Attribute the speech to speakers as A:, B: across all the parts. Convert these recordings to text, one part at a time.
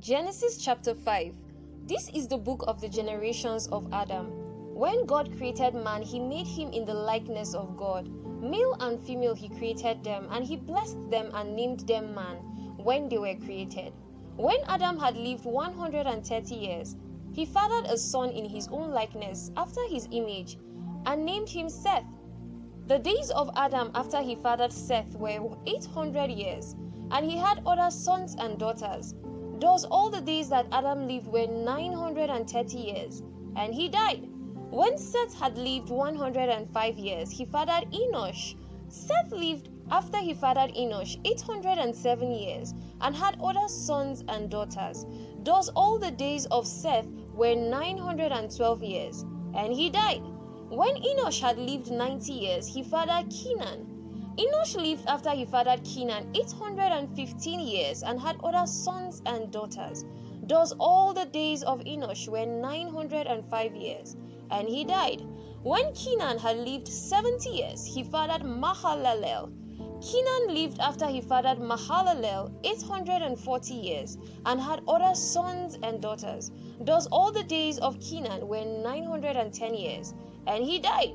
A: Genesis chapter 5. This is the book of the generations of Adam. When God created man, he made him in the likeness of God. Male and female, he created them, and he blessed them and named them man when they were created. When Adam had lived 130 years, he fathered a son in his own likeness, after his image, and named him Seth. The days of Adam after he fathered Seth were 800 years, and he had other sons and daughters. Thus, all the days that Adam lived were 930 years, and he died. When Seth had lived 105 years, he fathered Enosh. Seth lived after he fathered Enosh 807 years and had other sons and daughters. Thus, all the days of Seth were 912 years, and he died. When Enosh had lived 90 years, he fathered Kenan. Enosh lived after he fathered Kenan 815 years and had other sons and daughters. Thus, all the days of Enosh were 905 years, and he died. When Kenan had lived 70 years, he fathered Mahalalel. Kenan lived after he fathered Mahalalel 840 years and had other sons and daughters. Thus, all the days of Kenan were 910 years, and he died.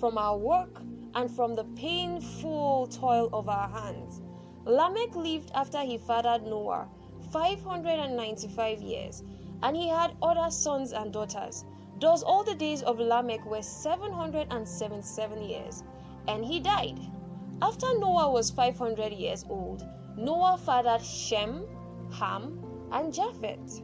A: from our work and from the painful toil of our hands. Lamech lived after he fathered Noah 595 years, and he had other sons and daughters. Thus, all the days of Lamech were 777 years, and he died. After Noah was 500 years old, Noah fathered Shem, Ham, and Japheth.